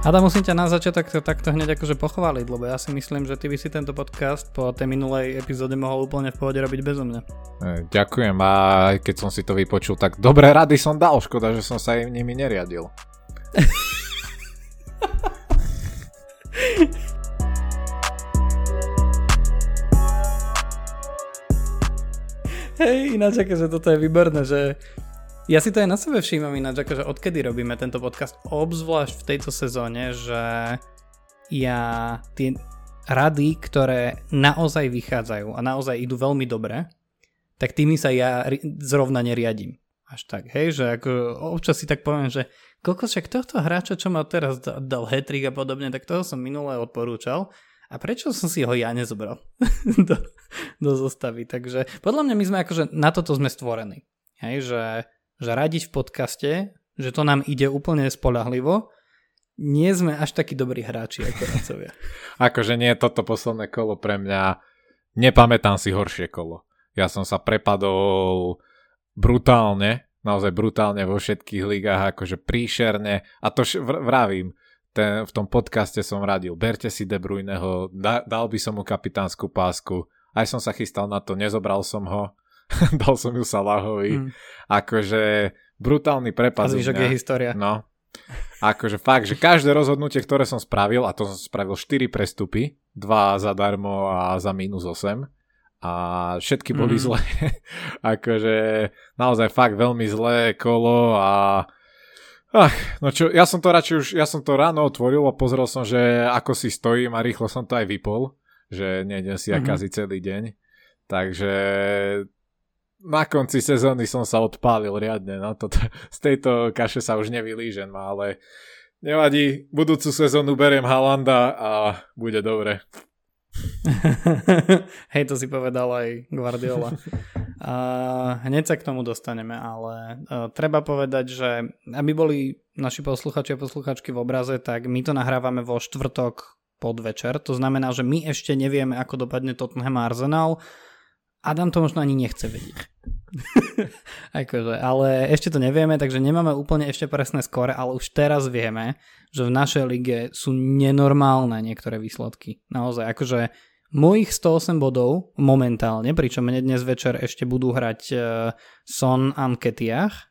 Adam, musím ťa na začiatok takto hneď akože pochváliť, lebo ja si myslím, že ty by si tento podcast po tej minulej epizóde mohol úplne v pohode robiť bezo mňa. E, ďakujem a keď som si to vypočul, tak dobré rady som dal, škoda, že som sa im nimi neriadil. Hej, ináč akože toto je výborné, že ja si to aj na sebe všímam ináč, akože odkedy robíme tento podcast, obzvlášť v tejto sezóne, že ja tie rady, ktoré naozaj vychádzajú a naozaj idú veľmi dobre, tak tými sa ja zrovna neriadím. Až tak, hej, že ako občas si tak poviem, že koľko však tohto hráča, čo ma teraz dal hetrik a podobne, tak toho som minulé odporúčal a prečo som si ho ja nezobral do, do zostavy. Takže podľa mňa my sme akože na toto sme stvorení. Hej, že že radiť v podcaste, že to nám ide úplne spolahlivo, nie sme až takí dobrí hráči ako radcovia. akože nie toto posledné kolo pre mňa, nepamätám si horšie kolo. Ja som sa prepadol brutálne, naozaj brutálne vo všetkých ligách, akože príšerne a to vravím, ten, v tom podcaste som radil, berte si De Bruyneho, da, dal by som mu kapitánsku pásku, aj som sa chystal na to, nezobral som ho, dal som ju Salahovi. Mm. Akože brutálny prepad. A zvyšok je história. No. Akože fakt, že každé rozhodnutie, ktoré som spravil, a to som spravil 4 prestupy, 2 zadarmo a za minus 8, a všetky boli mm. zlé. akože naozaj fakt veľmi zlé kolo a Ach, no čo, ja som to radšej už, ja som to ráno otvoril a pozrel som, že ako si stojím a rýchlo som to aj vypol, že nejdem si mm-hmm. akazi celý deň. Takže na konci sezóny som sa odpálil riadne. No, to, z tejto kaše sa už nevylížem, ale nevadí. Budúcu sezónu beriem Halanda a bude dobre. Hej, to si povedal aj Guardiola. Uh, hneď sa k tomu dostaneme, ale uh, treba povedať, že aby boli naši posluchači a posluchačky v obraze, tak my to nahrávame vo štvrtok podvečer. To znamená, že my ešte nevieme, ako dopadne Tottenham Arsenal. Adam to možno ani nechce vedieť. akože, ale ešte to nevieme, takže nemáme úplne ešte presné skore, ale už teraz vieme, že v našej lige sú nenormálne niektoré výsledky. Naozaj, akože mojich 108 bodov momentálne, pričom mne dnes večer ešte budú hrať uh, Son a Ketiach,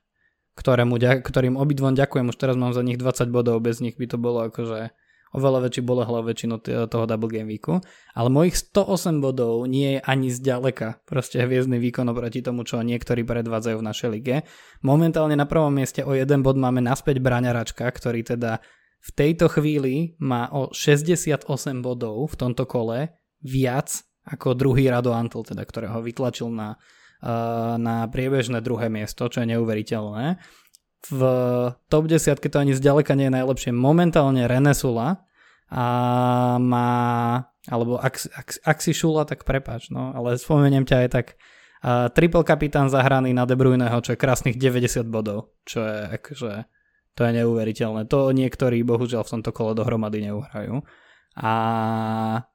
ktorému, ktorým obidvom ďakujem, už teraz mám za nich 20 bodov, bez nich by to bolo akože oveľa väčší bolehlav väčšinu toho double game weeku, ale mojich 108 bodov nie je ani zďaleka proste hviezdny výkon oproti tomu, čo niektorí predvádzajú v našej lige. Momentálne na prvom mieste o jeden bod máme naspäť Braňaračka, ktorý teda v tejto chvíli má o 68 bodov v tomto kole viac ako druhý Rado Antl, teda, ktorého vytlačil na, na priebežné druhé miesto, čo je neuveriteľné v top 10 to ani zďaleka nie je najlepšie. Momentálne Renesula a má, alebo ak, ak, ak si šula, tak prepáč, no, ale spomeniem ťa aj tak. Uh, triple kapitán zahraný na De Bruyneho, čo je krásnych 90 bodov, čo je akože, to je neuveriteľné. To niektorí bohužiaľ v tomto kole dohromady neuhrajú. A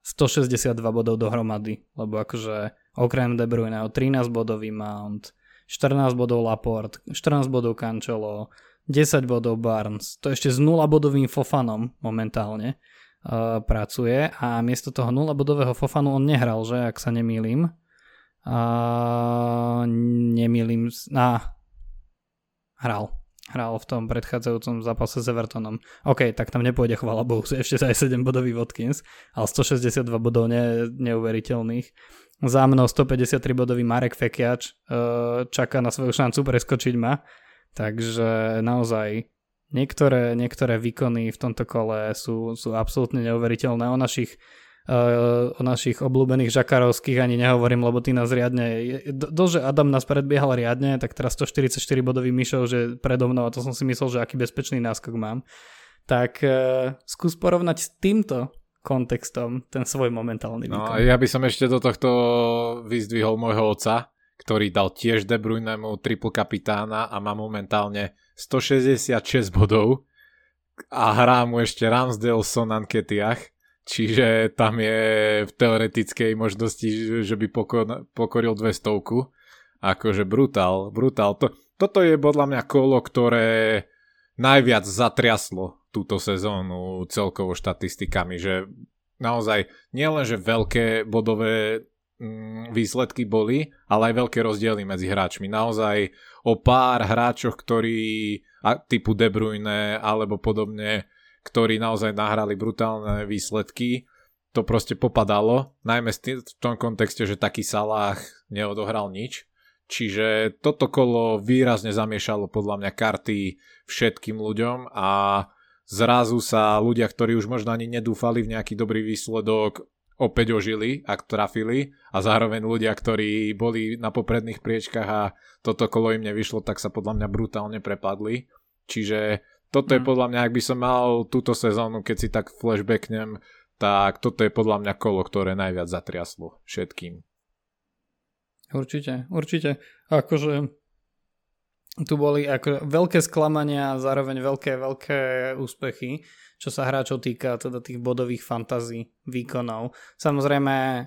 162 bodov dohromady, lebo akože okrem De Bruyneho 13 bodový Mount, 14 bodov Laport, 14 bodov Cancelo, 10 bodov Barnes. To ešte s 0 bodovým Fofanom momentálne uh, pracuje a miesto toho 0 bodového Fofanu on nehral, že ak sa nemýlim. Uh, nemýlim, a hral. Hral v tom predchádzajúcom zápase s Evertonom. OK, tak tam nepôjde, chvála Bohu, ešte aj 7 bodový Watkins, ale 162 bodov ne, neuveriteľných za mnou 153 bodový Marek Fekiač uh, čaká na svoju šancu preskočiť ma. Takže naozaj niektoré, niektoré výkony v tomto kole sú, sú absolútne neuveriteľné. O našich, o našich obľúbených žakarovských ani nehovorím, lebo ty nás riadne... To, že Adam nás predbiehal riadne, tak teraz 144 bodový myšov, že predo mnou, a to som si myslel, že aký bezpečný náskok mám. Tak uh, skús porovnať s týmto kontextom ten svoj momentálny no, výkon. No, ja by som ešte do tohto vyzdvihol môjho oca, ktorý dal tiež De Bruynemu triple kapitána a má momentálne 166 bodov a hrá mu ešte Ramsdale Son Anketiach, čiže tam je v teoretickej možnosti, že by pokor, pokoril 200 akože brutál, brutál. To, toto je podľa mňa kolo, ktoré najviac zatriaslo túto sezónu celkovo štatistikami, že naozaj nielen, že veľké bodové mm, výsledky boli, ale aj veľké rozdiely medzi hráčmi. Naozaj o pár hráčoch, ktorí typu De Bruyne alebo podobne, ktorí naozaj nahrali brutálne výsledky, to proste popadalo, najmä v tom kontexte, že taký Salah neodohral nič. Čiže toto kolo výrazne zamiešalo podľa mňa karty všetkým ľuďom a zrazu sa ľudia, ktorí už možno ani nedúfali v nejaký dobrý výsledok, opäť ožili, ak trafili a zároveň ľudia, ktorí boli na popredných priečkách a toto kolo im nevyšlo, tak sa podľa mňa brutálne prepadli. Čiže toto mm. je podľa mňa, ak by som mal túto sezónu, keď si tak flashbacknem, tak toto je podľa mňa kolo, ktoré najviac zatriaslo všetkým. Určite, určite. Akože tu boli ako veľké sklamania a zároveň veľké, veľké úspechy, čo sa hráčov týka, teda tých bodových fantazí, výkonov. Samozrejme,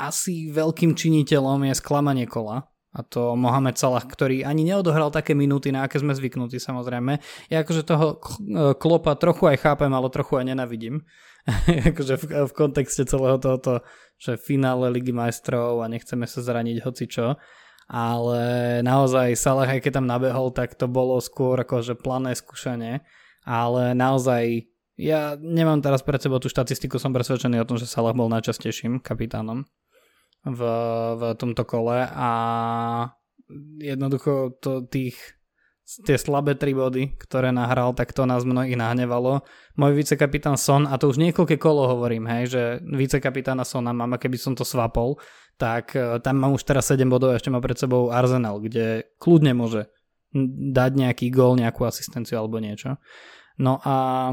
asi veľkým činiteľom je sklamanie kola, a to Mohamed Salah, ktorý ani neodohral také minúty, na aké sme zvyknutí samozrejme. Ja akože toho klopa trochu aj chápem, ale trochu aj nenavidím. akože v, v kontexte celého tohoto, že finále Ligy majstrov a nechceme sa zraniť hoci čo ale naozaj Salah, aj keď tam nabehol, tak to bolo skôr akože plané skúšanie, ale naozaj ja nemám teraz pred sebou tú štatistiku, som presvedčený o tom, že Salah bol najčastejším kapitánom v, v tomto kole a jednoducho to tých tie slabé tri body, ktoré nahral, tak to nás mnohých nahnevalo. Môj vicekapitán Son, a to už niekoľké kolo hovorím, hej, že vicekapitána Sona mám, a keby som to svapol, tak e, tam mám už teraz 7 bodov a ešte má pred sebou Arsenal, kde kľudne môže dať nejaký gól, nejakú asistenciu alebo niečo. No a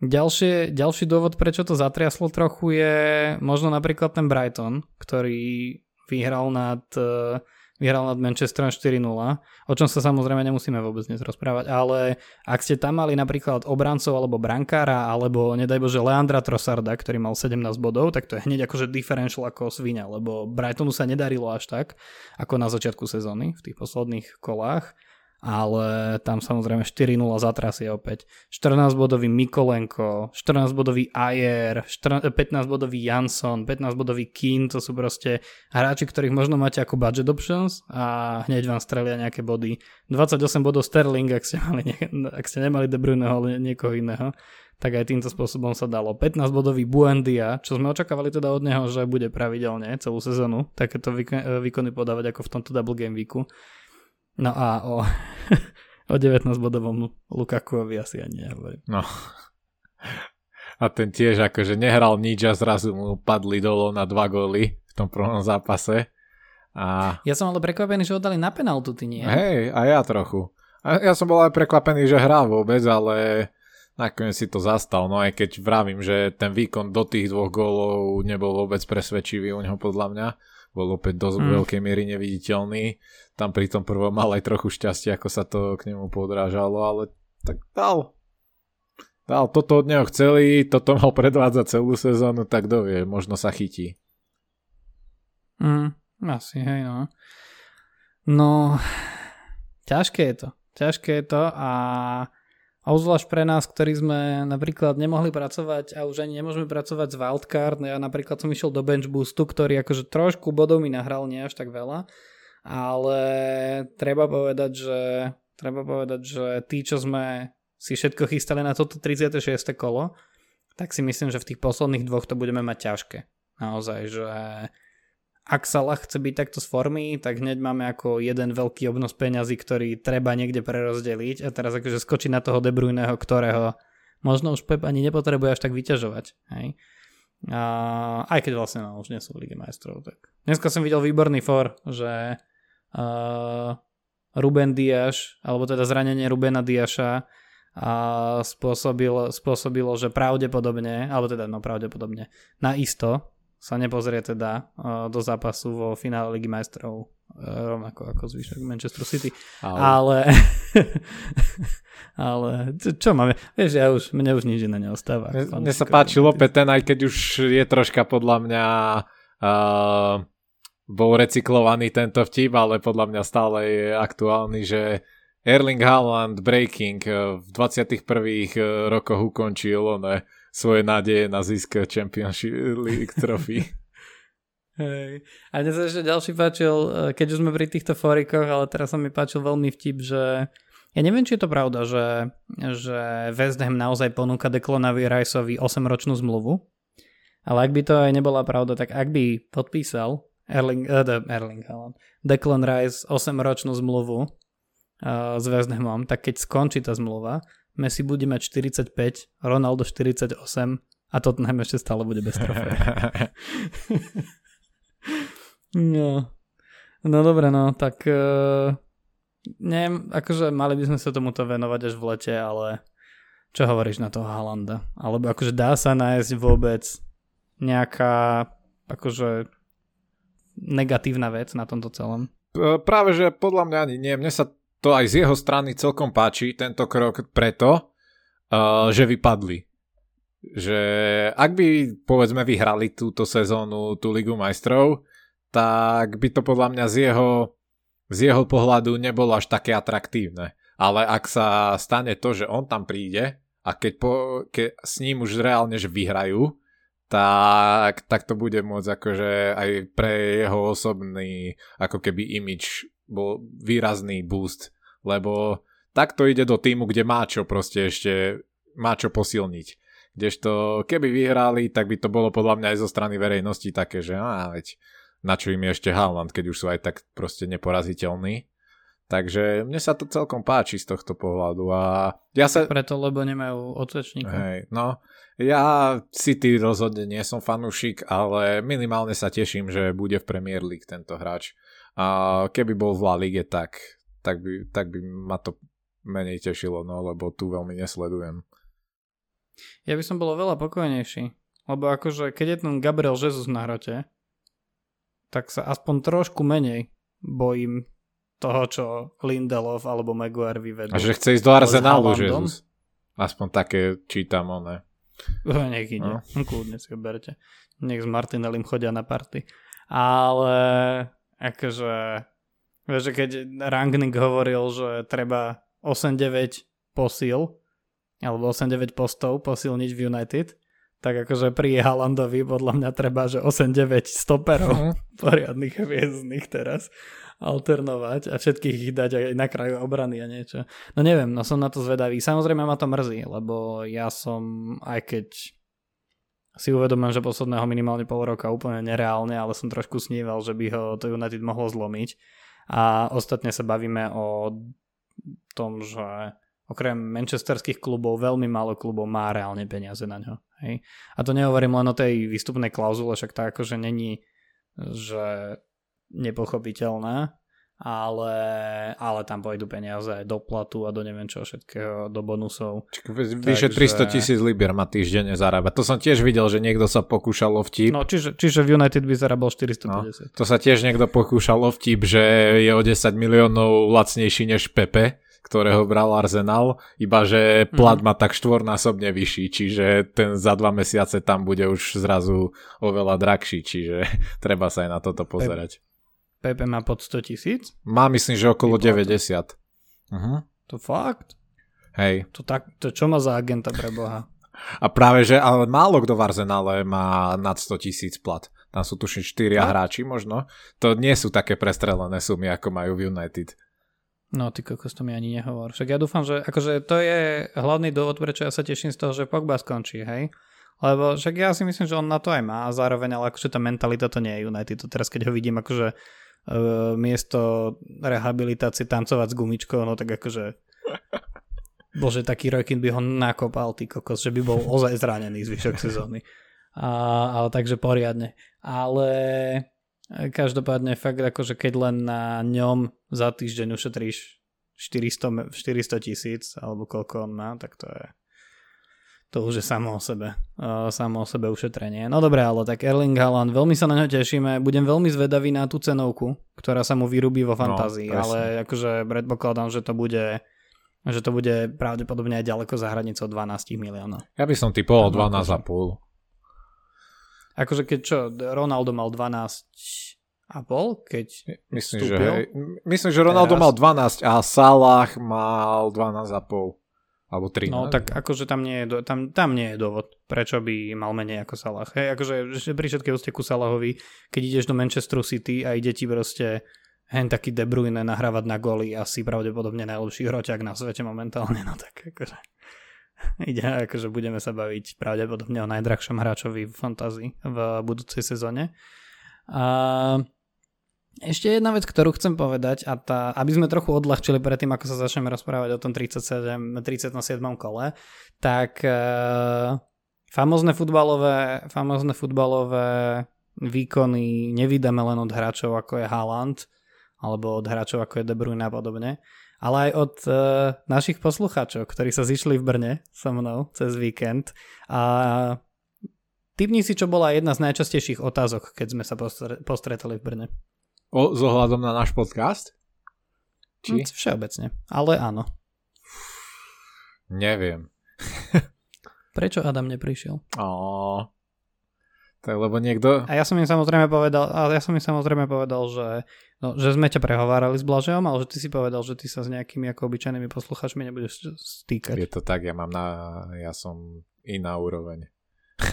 ďalšie, ďalší dôvod, prečo to zatriaslo trochu je možno napríklad ten Brighton, ktorý vyhral nad uh, vyhral nad Manchesterom 4-0, o čom sa samozrejme nemusíme vôbec dnes rozprávať, ale ak ste tam mali napríklad obrancov alebo brankára, alebo nedaj Bože Leandra Trossarda, ktorý mal 17 bodov, tak to je hneď akože differential ako svinia, lebo Brightonu sa nedarilo až tak, ako na začiatku sezóny v tých posledných kolách ale tam samozrejme 4-0 zatrasie opäť. 14-bodový Mikolenko, 14-bodový Ayer, 15-bodový Jansson, 15-bodový Keane, to sú proste hráči, ktorých možno máte ako budget options a hneď vám strelia nejaké body. 28 bodov Sterling, ak ste, mali, ak ste nemali De Bruyneho, ale niekoho iného, tak aj týmto spôsobom sa dalo. 15-bodový Buendia, čo sme očakávali teda od neho, že bude pravidelne celú sezónu takéto výkony podávať ako v tomto Double Game Weeku. No a o, o 19 bodovom Lukakuovi asi ani nehovorím. No. A ten tiež akože nehral nič a zrazu mu padli dolo na dva góly v tom prvom zápase. A... Ja som ale prekvapený, že ho dali na penaltu, ty nie? Hej, a ja trochu. A ja som bol aj prekvapený, že hrá vôbec, ale nakoniec si to zastal. No aj keď vravím, že ten výkon do tých dvoch gólov nebol vôbec presvedčivý u neho podľa mňa bol opäť dosť mm. veľkej miery neviditeľný. Tam pri tom prvom mal aj trochu šťastie, ako sa to k nemu podrážalo, ale tak dal. Dal, toto od neho chceli, toto mal predvádzať celú sezónu, tak dovie, možno sa chytí. Mm, asi, hej no. No, ťažké je to. Ťažké je to a a uzvlášť pre nás, ktorí sme napríklad nemohli pracovať a už ani nemôžeme pracovať s wildcard. No ja napríklad som išiel do bench boostu, ktorý akože trošku bodov mi nahral, nie až tak veľa. Ale treba povedať, že, treba povedať, že tí, čo sme si všetko chystali na toto 36. kolo, tak si myslím, že v tých posledných dvoch to budeme mať ťažké. Naozaj, že ak Salah chce byť takto z formy, tak hneď máme ako jeden veľký obnos peňazí, ktorý treba niekde prerozdeliť a teraz akože skočí na toho De Bruyneho, ktorého možno už Pep ani nepotrebuje až tak vyťažovať. Hej? A, aj keď vlastne no, už nie sú v Lige majstrov. Tak. Dneska som videl výborný for, že uh, Ruben Diaš, alebo teda zranenie Rubena Diaša a spôsobilo, spôsobilo, že pravdepodobne, alebo teda no pravdepodobne, na isto sa nepozrie teda uh, do zápasu vo finále Ligy majstrov uh, rovnako ako zvyšok Manchester City. Ale, ale, ale čo máme? Vieš, ja už, mne už nič iné neostáva. Mne, mne sa páči Lope ten, aj keď už je troška podľa mňa uh, bol recyklovaný tento vtip, ale podľa mňa stále je aktuálny, že Erling Haaland Breaking v 21. rokoch ukončil one svoje nádeje na zisk Championship League trophy. Hej. A mne sa ešte ďalší páčil, keď už sme pri týchto forikoch, ale teraz sa mi páčil veľmi vtip, že ja neviem, či je to pravda, že, že West Ham naozaj ponúka Declanovi Riceovi 8-ročnú zmluvu, ale ak by to aj nebola pravda, tak ak by podpísal Erling, uh, Erling Haaland, Declan Rice 8-ročnú zmluvu uh, s West Hamom, tak keď skončí tá zmluva, Messi bude mať 45, Ronaldo 48 a Tottenham ešte stále bude bez trofeja. no. no dobre, no, tak uh, neviem, akože mali by sme sa tomuto venovať až v lete, ale čo hovoríš na toho Halanda? Alebo akože dá sa nájsť vôbec nejaká akože negatívna vec na tomto celom? Práve, že podľa mňa ani nie. Mne sa to aj z jeho strany celkom páči, tento krok preto, uh, že vypadli. Že ak by, povedzme, vyhrali túto sezónu, tú Ligu majstrov, tak by to podľa mňa z jeho z jeho pohľadu nebolo až také atraktívne. Ale ak sa stane to, že on tam príde a keď, po, keď s ním už reálne že vyhrajú, tak, tak to bude môcť akože aj pre jeho osobný ako keby image bol výrazný boost, lebo takto ide do týmu, kde má čo proste ešte, má čo posilniť. Kdežto keby vyhrali, tak by to bolo podľa mňa aj zo strany verejnosti také, že á, veď na čo im je ešte Haaland, keď už sú aj tak proste neporaziteľní. Takže mne sa to celkom páči z tohto pohľadu a ja sa... Preto, lebo nemajú odsečníka. Hej, no, ja City rozhodne nie som fanúšik, ale minimálne sa teším, že bude v Premier League tento hráč. A keby bol v La Ligue, tak, tak, by, tak by ma to menej tešilo, no, lebo tu veľmi nesledujem. Ja by som bol veľa pokojnejší, lebo akože keď je ten Gabriel Jesus na hrote, tak sa aspoň trošku menej bojím toho, čo Lindelof alebo Maguire vyvedú. A že chce ísť do Arsenalu, Jesus. Aspoň také čítam, one. Nech ide, no. kľudne si ho berte. Nech s Martinelim chodia na party. Ale akože, vieš, keď Rangnick hovoril, že treba 8-9 posil, alebo 8-9 postov posilniť v United, tak akože pri Halandovi podľa mňa treba, že 8-9 stoperov uh-huh. poriadnych hviezdnych teraz alternovať a všetkých ich dať aj na kraju obrany a niečo. No neviem, no som na to zvedavý. Samozrejme ma to mrzí, lebo ja som, aj keď si uvedomujem, že posledného minimálne pol roka úplne nereálne, ale som trošku sníval, že by ho to United mohlo zlomiť. A ostatne sa bavíme o tom, že okrem manchesterských klubov veľmi málo klubov má reálne peniaze na ňo. Hej. A to nehovorím len o tej výstupnej klauzule, však tá akože není že nepochopiteľná, ale, ale tam pôjdu peniaze do platu a do neviem čo všetkého, do bonusov. Vyše Takže... 300 tisíc libier ma týždenne zarába. To som tiež videl, že niekto sa pokúšal o vtip. No, čiže, čiže v United by zarábal 450. No, to sa tiež niekto pokúšal o vtip, že je o 10 miliónov lacnejší než Pepe ktorého bral Arsenal, iba že plat mm. má tak štvornásobne vyšší, čiže ten za dva mesiace tam bude už zrazu oveľa drahší, čiže treba sa aj na toto pozerať. Pepe má pod 100 tisíc? Má myslím, že okolo 90. Uh-huh. To fakt? Hej. To, tak, to čo má za agenta pre Boha? A práve, že ale málo kto v Arsenále má nad 100 tisíc plat. Tam sú tuším 4 no? hráči možno. To nie sú také prestrelené sumy, ako majú v United. No, ty kokos, to mi ani nehovor. Však ja dúfam, že akože to je hlavný dôvod, prečo ja sa teším z toho, že Pogba skončí, hej? Lebo však ja si myslím, že on na to aj má a zároveň, ale akože tá mentalita to nie je United. To teraz, keď ho vidím akože miesto rehabilitácie tancovať s gumičkou, no tak akože Bože, taký Rojkin by ho nakopal, ty kokos, že by bol ozaj zranený zvyšok sezóny. A, ale takže poriadne. Ale Každopádne fakt akože keď len na ňom za týždeň ušetríš 400, 400 tisíc alebo koľko on má, tak to je to už je samo o sebe, uh, samo o sebe ušetrenie. No dobré, ale tak Erling Haaland, veľmi sa na ňo tešíme, budem veľmi zvedavý na tú cenovku, ktorá sa mu vyrúbi vo no, fantázii, no, ale akože predpokladám, že to bude že to bude pravdepodobne aj ďaleko za hranicou 12 miliónov. Ja by som typoval 12,5. Akože keď čo, Ronaldo mal 12 a pol, keď Myslím, vstúpil. že, hej. Myslím, že Ronaldo Teraz. mal 12 a Salah mal 12,5 alebo 13. No tak akože tam nie, je, tam, tam nie je dôvod, prečo by mal menej ako Salah. Hej, akože že pri všetkej úcte ku Salahovi, keď ideš do Manchesteru City a ide ti proste hen taký De Bruyne nahrávať na góly asi pravdepodobne najlepší hroťak na svete momentálne, no tak akože ide, akože budeme sa baviť pravdepodobne o najdrahšom hráčovi v fantázii v budúcej sezóne. A ešte jedna vec, ktorú chcem povedať, a tá, aby sme trochu odľahčili predtým, ako sa začneme rozprávať o tom 37, 37. kole, tak uh, famózne futbalové, famózne futbalové výkony nevydáme len od hráčov ako je Haaland, alebo od hráčov ako je De Bruyne a podobne, ale aj od uh, našich poslucháčov, ktorí sa zišli v Brne so mnou cez víkend a typni si, čo bola jedna z najčastejších otázok, keď sme sa postre- postretali v Brne. O, s ohľadom na náš podcast? Či? Či? Všeobecne, ale áno. Neviem. Prečo Adam neprišiel? Ó, tak lebo niekto... A ja som im samozrejme povedal, a ja som im samozrejme povedal, že, no, že sme ťa prehovárali s Blažeom, ale že ty si povedal, že ty sa s nejakými ako obyčajnými posluchačmi nebudeš stýkať. Je to tak, ja mám na... Ja som iná úroveň.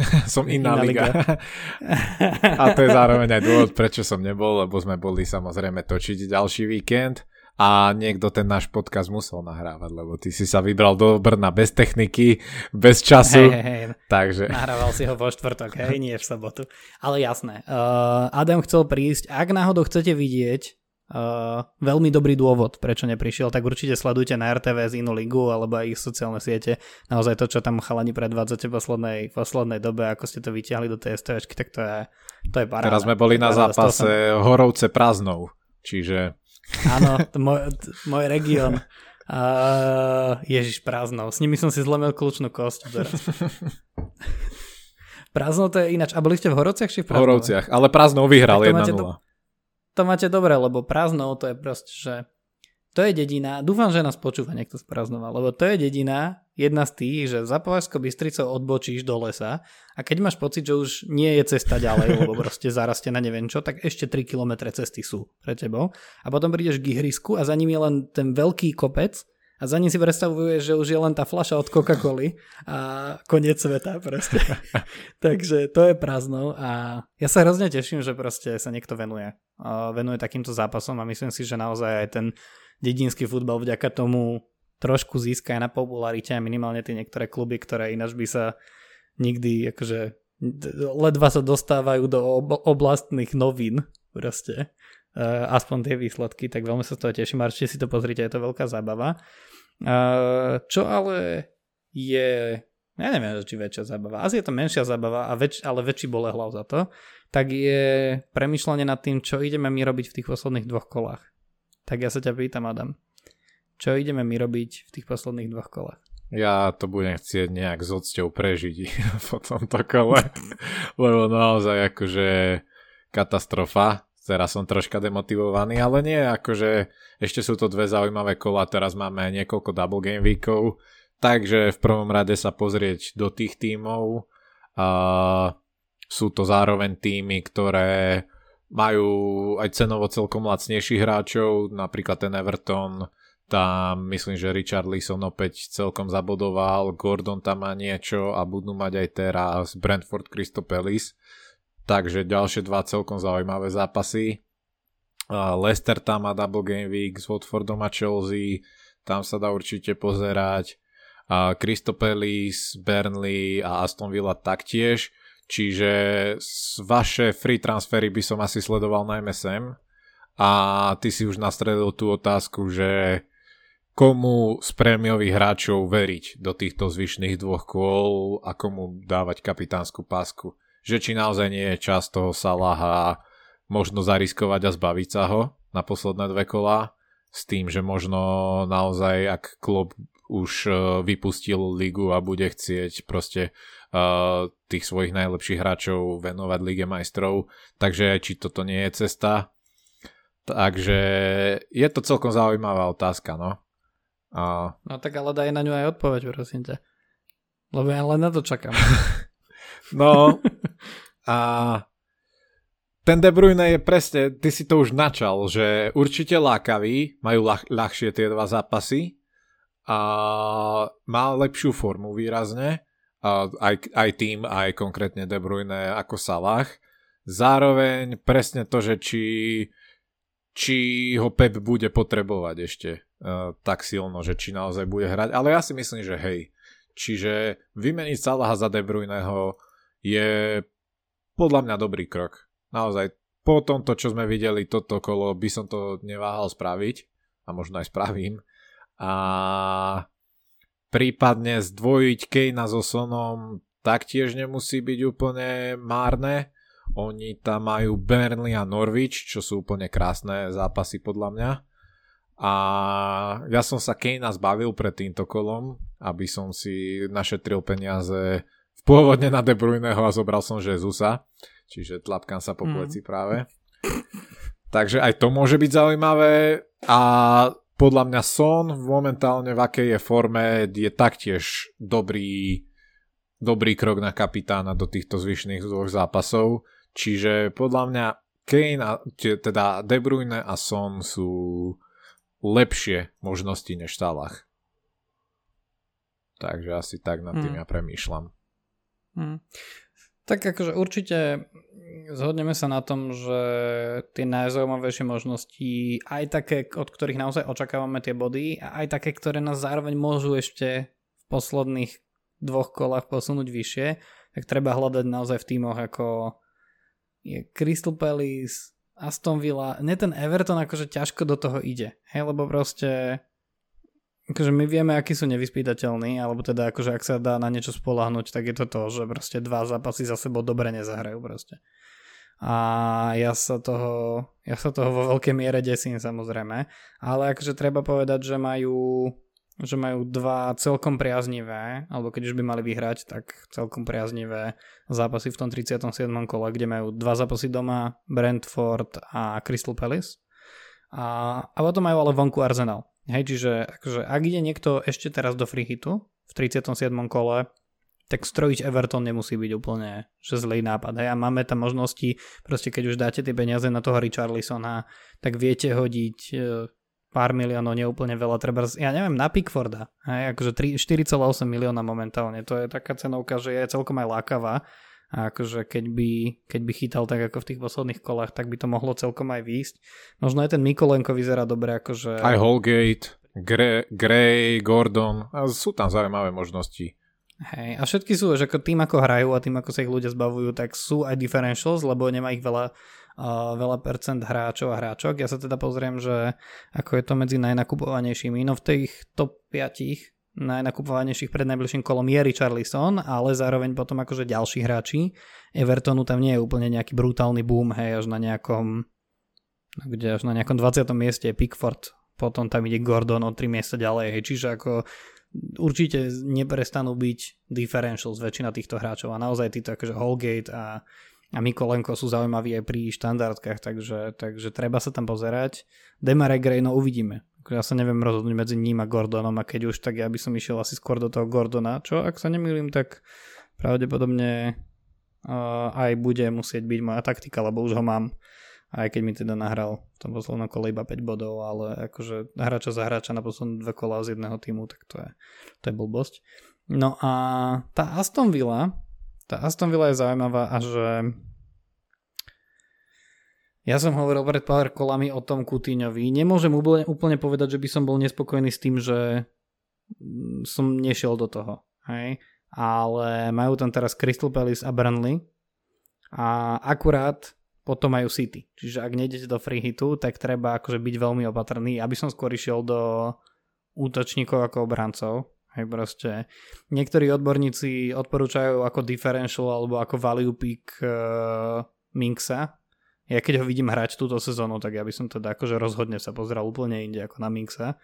som iná, Iná liga. a to je zároveň aj dôvod, prečo som nebol, lebo sme boli samozrejme točiť ďalší víkend a niekto ten náš podcast musel nahrávať, lebo ty si sa vybral do Brna bez techniky, bez času, Hej, hej, hej. takže Nahrával si ho vo štvrtok, hej, nie v sobotu. Ale jasné. Uh, Adam chcel prísť. Ak náhodou chcete vidieť uh, veľmi dobrý dôvod, prečo neprišiel, tak určite sledujte na RTV z inú ligu alebo aj ich sociálne siete. Naozaj to, čo tam chalani predvádzate v poslednej, v poslednej dobe, ako ste to vyťahli do tej STVčky, tak to je, to je paráda. teraz sme boli na Paráda, toho zápase Horovce prázdnou, čiže Áno, môj, môj región. Uh, Ježiš, prázdnou. S nimi som si zlomil kľúčnú kosť teraz. prázdnou to je ináč. A boli ste v Horovciach či v v Prázdnove? Horovciach, ale prázdnou vyhral Tak to máte 1-0. To máte dobre, lebo prázdnou to je proste, že to je dedina, dúfam, že nás počúva niekto z prázdnova, lebo to je dedina, jedna z tých, že za Považskou Bystricou odbočíš do lesa a keď máš pocit, že už nie je cesta ďalej, lebo proste zaraste na neviem čo, tak ešte 3 km cesty sú pre tebou. A potom prídeš k ihrisku a za ním je len ten veľký kopec a za ním si predstavuješ, že už je len tá fľaša od Coca-Coly a koniec sveta proste. Takže to je prázdno a ja sa hrozne teším, že proste sa niekto venuje. Venuje takýmto zápasom a myslím si, že naozaj aj ten dedinský futbal vďaka tomu trošku získa aj na popularite a minimálne tie niektoré kluby, ktoré ináč by sa nikdy akože ledva sa dostávajú do ob- oblastných novín proste. Uh, aspoň tie výsledky, tak veľmi sa z toho teším a určite si to pozrite, je to veľká zábava. Uh, čo ale je, ja neviem, či väčšia zábava, asi je to menšia zábava, a väč, ale väčší bolehlav za to, tak je premyšľanie nad tým, čo ideme my robiť v tých posledných dvoch kolách. Tak ja sa ťa pýtam, Adam, čo ideme my robiť v tých posledných dvoch kolách? Ja to budem chcieť nejak s odsťou prežiť po tomto kole, lebo naozaj akože katastrofa. Teraz som troška demotivovaný, ale nie, akože ešte sú to dve zaujímavé kola, teraz máme niekoľko double game weekov, takže v prvom rade sa pozrieť do tých tímov. Sú to zároveň týmy, ktoré majú aj cenovo celkom lacnejších hráčov, napríklad ten Everton, tam myslím, že Richard Leeson opäť celkom zabodoval, Gordon tam má niečo a budú mať aj teraz Brentford Crystal Palace. Takže ďalšie dva celkom zaujímavé zápasy. Leicester tam má Double Game Week s Watfordom a Chelsea, tam sa dá určite pozerať. Palace, Burnley a Aston Villa taktiež. Čiže vaše free transfery by som asi sledoval najmä sem. A ty si už nastredil tú otázku, že komu z prémiových hráčov veriť do týchto zvyšných dvoch kôl a komu dávať kapitánsku pásku. Že či naozaj nie je čas toho Salaha možno zariskovať a zbaviť sa ho na posledné dve kola s tým, že možno naozaj ak klub už eh, vypustil ligu a bude chcieť proste uh, tých svojich najlepších hráčov venovať Lige majstrov, takže či toto nie je cesta. Takže je to celkom zaujímavá otázka, no. A No tak ale daj na ňu aj odpoveď, prosím ťa. Lebo ja len na to čakám. No a ten De Bruyne je presne, ty si to už načal, že určite lákaví, majú ľah, ľahšie tie dva zápasy a má lepšiu formu výrazne, a aj, aj tým, aj konkrétne De Bruyne ako Salah. Zároveň presne to, že či, či ho Pep bude potrebovať ešte uh, tak silno, že či naozaj bude hrať, ale ja si myslím, že hej. Čiže vymeniť Salaha za De Bruyneho je podľa mňa dobrý krok naozaj po tomto, čo sme videli toto kolo, by som to neváhal spraviť a možno aj spravím. A prípadne zdvojiť Kejna so Sonom taktiež nemusí byť úplne márne. Oni tam majú Burnley a Norwich, čo sú úplne krásne zápasy podľa mňa. A ja som sa Kejna zbavil pred týmto kolom, aby som si našetril peniaze pôvodne na De Bruyneho a zobral som Jezusa čiže tlapkám sa po mm. pleci práve. Takže aj to môže byť zaujímavé a podľa mňa Son momentálne v akej je forme je taktiež dobrý, dobrý krok na kapitána do týchto zvyšných dvoch zápasov. Čiže podľa mňa Kane, a, teda De Bruyne a Son sú lepšie možnosti než Salah. Takže asi tak nad tým mm. ja premýšľam. Mm. Tak akože určite zhodneme sa na tom, že tie najzaujímavejšie možnosti, aj také, od ktorých naozaj očakávame tie body, a aj také, ktoré nás zároveň môžu ešte v posledných dvoch kolách posunúť vyššie, tak treba hľadať naozaj v týmoch ako je Crystal Palace, Aston Villa, ne ten Everton akože ťažko do toho ide, hej, lebo proste akože my vieme, akí sú nevyspytateľní, alebo teda akože ak sa dá na niečo spolahnuť, tak je to to, že proste dva zápasy za sebou dobre nezahrajú proste. A ja sa toho, ja sa toho vo veľkej miere desím samozrejme, ale akože treba povedať, že majú že majú dva celkom priaznivé, alebo keď už by mali vyhrať, tak celkom priaznivé zápasy v tom 37. kole, kde majú dva zápasy doma, Brentford a Crystal Palace. A, a potom majú ale vonku Arsenal. Hej, čiže akože, ak ide niekto ešte teraz do free hitu v 37. kole, tak strojiť Everton nemusí byť úplne že zlý nápad. Hej. A máme tam možnosti, proste keď už dáte tie peniaze na toho Richarlisona, tak viete hodiť e, pár miliónov, neúplne veľa, treba, ja neviem, na Pickforda, hej, akože 4,8 milióna momentálne, to je taká cenovka, že je celkom aj lákavá a akože keď by, keď by chytal tak ako v tých posledných kolách, tak by to mohlo celkom aj výjsť. Možno aj ten Mikolenko vyzerá dobre, akože... Aj Holgate, Gray, Gray Gordon, a sú tam zaujímavé možnosti. Hej, a všetky sú, že ako tým ako hrajú a tým ako sa ich ľudia zbavujú, tak sú aj differentials, lebo nemá ich veľa, uh, veľa percent hráčov a hráčok. Ja sa teda pozriem, že ako je to medzi najnakupovanejšími. No v tých top 5 najnakupovanejších pred najbližším kolom je Richarlison, ale zároveň potom akože ďalší hráči. Evertonu tam nie je úplne nejaký brutálny boom, hej, až na nejakom kde až na nejakom 20. mieste je Pickford, potom tam ide Gordon o 3 miesta ďalej, hej, čiže ako určite neprestanú byť differentials väčšina týchto hráčov a naozaj títo akože Holgate a, a Mikolenko sú zaujímaví aj pri štandardkách, takže, takže treba sa tam pozerať. Demare Gray, no uvidíme ja sa neviem rozhodnúť medzi ním a Gordonom a keď už, tak ja by som išiel asi skôr do toho Gordona, čo ak sa nemýlim, tak pravdepodobne uh, aj bude musieť byť moja taktika, lebo už ho mám aj keď mi teda nahral v tom poslednom kole iba 5 bodov, ale akože hráča za hráča na posledné dve kola z jedného týmu, tak to je, to je blbosť. No a tá Aston Villa, tá Aston Villa je zaujímavá a že ja som hovoril pred pár kolami o tom Kutíňovi. Nemôžem úplne, povedať, že by som bol nespokojný s tým, že mm, som nešiel do toho. Hej? Ale majú tam teraz Crystal Palace a Burnley a akurát potom majú City. Čiže ak nejdete do free hitu, tak treba akože byť veľmi opatrný, aby som skôr išiel do útočníkov ako obrancov. Hej, proste. Niektorí odborníci odporúčajú ako differential alebo ako value pick uh, Minksa, ja keď ho vidím hrať túto sezónu, tak ja by som teda akože rozhodne sa pozrel úplne inde ako na Minksa.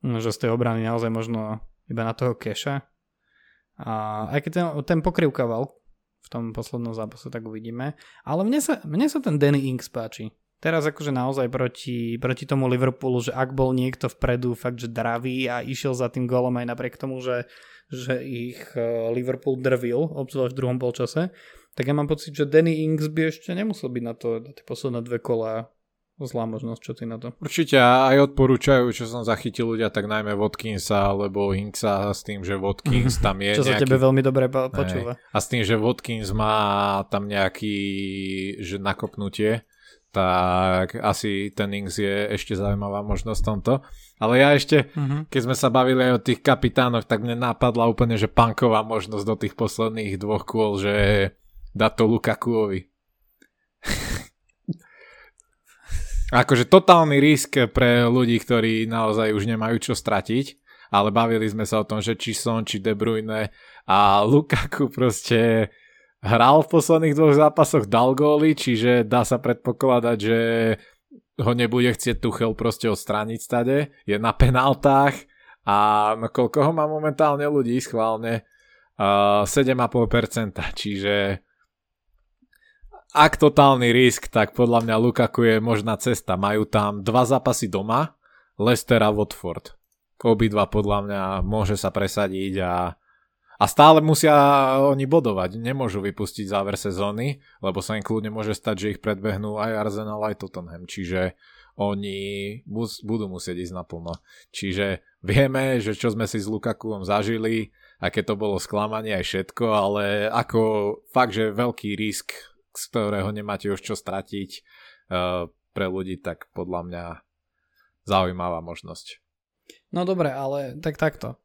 Že z tej obrany naozaj možno iba na toho keša. A aj keď ten, ten pokrivkaval v tom poslednom zápase, tak uvidíme. Ale mne sa, mne sa ten Danny Inks páči. Teraz akože naozaj proti, proti tomu Liverpoolu, že ak bol niekto vpredu fakt, že dravý a išiel za tým golom aj napriek tomu, že, že ich eh, Liverpool drvil, obzvlášť v druhom polčase, tak ja mám pocit, že Danny Ings by ešte nemusel byť na to na tie posledné dve kola zlá možnosť, čo ty na to? Určite aj odporúčajú, čo som zachytil ľudia, tak najmä Watkinsa alebo Inksa s tým, že Watkins tam je Čo nejaký... sa tebe veľmi dobre počúva. A s tým, že Watkins má tam nejaký že nakopnutie, tak asi ten Ings je ešte zaujímavá možnosť tomto. Ale ja ešte, uh-huh. keď sme sa bavili aj o tých kapitánoch, tak mne napadla úplne, že panková možnosť do tých posledných dvoch kôl, že dá to Lukakuovi. akože totálny risk pre ľudí, ktorí naozaj už nemajú čo stratiť, ale bavili sme sa o tom, že či Son, či De Bruyne a Lukaku proste hral v posledných dvoch zápasoch, dal góly, čiže dá sa predpokladať, že ho nebude chcieť Tuchel proste odstrániť stade, je na penáltach a no koľko ho má momentálne ľudí schválne? Uh, 7,5%, čiže ak totálny risk, tak podľa mňa Lukaku je možná cesta. Majú tam dva zápasy doma, Leicester a Watford. Obidva podľa mňa môže sa presadiť a, a stále musia oni bodovať. Nemôžu vypustiť záver sezóny, lebo sa im kľudne môže stať, že ich predbehnú aj Arsenal, aj Tottenham. Čiže oni mus, budú musieť ísť naplno. Čiže vieme, že čo sme si s Lukakuom zažili, aké to bolo sklamanie aj všetko, ale ako fakt, že veľký risk z ktorého nemáte už čo stratiť uh, pre ľudí, tak podľa mňa zaujímavá možnosť. No dobre, ale tak takto.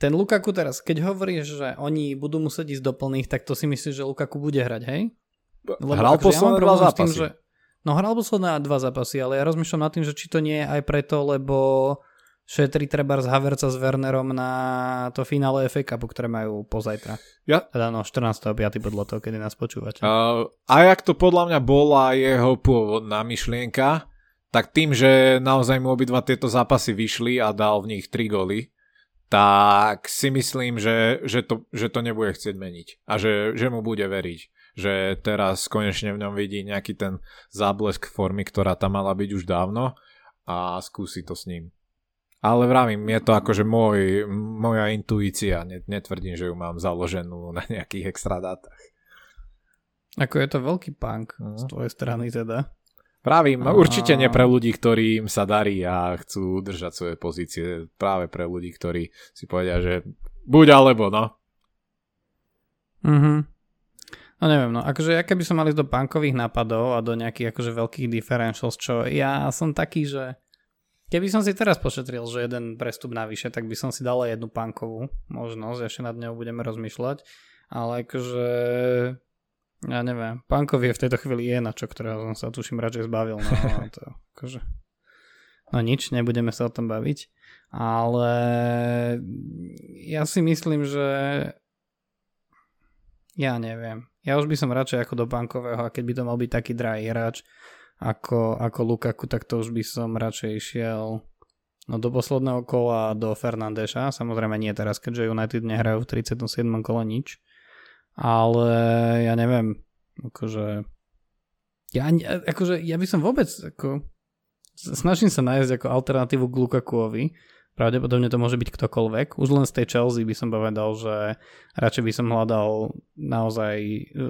Ten Lukaku teraz, keď hovoríš, že oni budú musieť ísť do plných, tak to si myslíš, že Lukaku bude hrať, hej? Lebo hral akože posledné ja dva zápasy. Tým, že... No hral posledné dva zápasy, ale ja rozmýšľam nad tým, že či to nie je aj preto, lebo šetri treba z Haverca s Wernerom na to finále FA Cupu, ktoré majú pozajtra. Ja? Teda no, 14.5. podľa toho, kedy nás počúvate. Uh, a jak to podľa mňa bola jeho pôvodná myšlienka, tak tým, že naozaj mu obidva tieto zápasy vyšli a dal v nich 3 góly, tak si myslím, že, že, to, že to nebude chcieť meniť a že, že mu bude veriť že teraz konečne v ňom vidí nejaký ten záblesk formy, ktorá tam mala byť už dávno a skúsi to s ním. Ale vravím, je to akože môj, moja intuícia, netvrdím, že ju mám založenú na nejakých extra dátach. Ako je to veľký punk uh-huh. z tvojej strany teda. Pravím, a... určite nie pre ľudí, ktorým sa darí a chcú držať svoje pozície. Práve pre ľudí, ktorí si povedia, že buď alebo, no. Mhm. No neviem, no akože ja keby som mali do punkových nápadov a do nejakých akože veľkých differentials, čo ja som taký, že Keby som si teraz pošetril, že jeden prestup navyše, tak by som si dal jednu pankovú možnosť, ešte nad ňou budeme rozmýšľať, ale akože ja neviem, pankov je v tejto chvíli je na čo, ktorého som sa tuším radšej zbavil, no to akože no nič, nebudeme sa o tom baviť, ale ja si myslím, že ja neviem, ja už by som radšej ako do bankového a keď by to mal byť taký drahý hráč, ako, ako Lukaku, tak to už by som radšej išiel no, do posledného kola do Fernandeša. Samozrejme nie teraz, keďže United nehrajú v 37. kole nič. Ale ja neviem, akože ja, akože, ja by som vôbec ako, snažím sa nájsť ako alternatívu k Lukakuovi. Pravdepodobne to môže byť ktokoľvek. Už len z tej Chelsea by som povedal, že radšej by som hľadal naozaj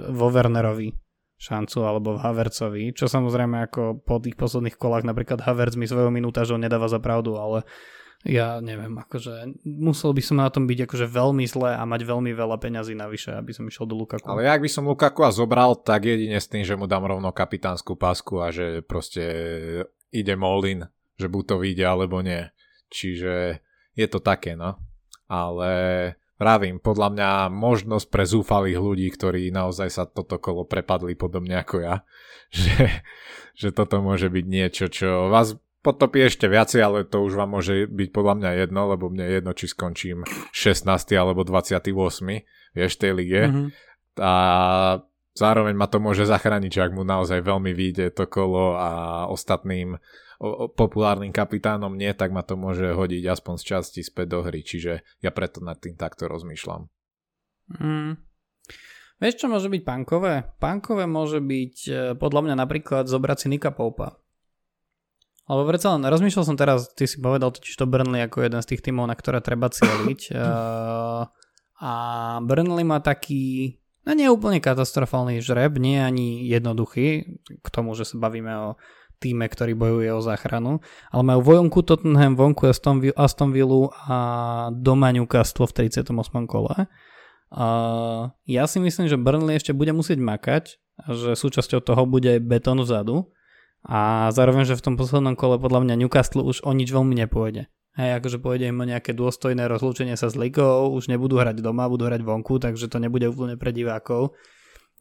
vo Wernerovi šancu alebo v Havercovi, čo samozrejme ako po tých posledných kolách napríklad Haverc mi svojou minútažou nedáva za pravdu, ale ja neviem, akože musel by som na tom byť akože veľmi zle a mať veľmi veľa peňazí navyše, aby som išiel do Lukaku. Ale ak by som Lukaku a zobral, tak jedine s tým, že mu dám rovno kapitánsku pásku a že proste ide Molin, že buď to vyjde alebo nie. Čiže je to také, no. Ale Pravím, podľa mňa možnosť pre zúfalých ľudí, ktorí naozaj sa toto kolo prepadli podobne ako ja, že, že toto môže byť niečo, čo vás potopí ešte viacej, ale to už vám môže byť podľa mňa jedno, lebo mne je jedno, či skončím 16. alebo 28. vieš, tej lige. Mm-hmm. A zároveň ma to môže zachrániť, že ak mu naozaj veľmi vyjde to kolo a ostatným populárnym kapitánom nie, tak ma to môže hodiť aspoň z časti späť do hry, čiže ja preto nad tým takto rozmýšľam. Mm. Vieš, čo môže byť pankové? Pankové môže byť e, podľa mňa napríklad zobrať si Nika Poupa. Lebo predsa len, rozmýšľal som teraz, ty si povedal totiž to Burnley ako jeden z tých tímov, na ktoré treba cieliť. uh, a Burnley má taký no nie úplne katastrofálny žreb, nie ani jednoduchý, k tomu, že sa bavíme o týme, ktorý bojuje o záchranu, ale majú vonku Tottenham, vonku Aston, Villa a doma Newcastle v 38. kole. Uh, ja si myslím, že Burnley ešte bude musieť makať, že súčasťou toho bude aj betón vzadu a zároveň, že v tom poslednom kole podľa mňa Newcastle už o nič veľmi nepôjde. Hej, akože pôjde im o nejaké dôstojné rozlúčenie sa s ligou, už nebudú hrať doma, budú hrať vonku, takže to nebude úplne pre divákov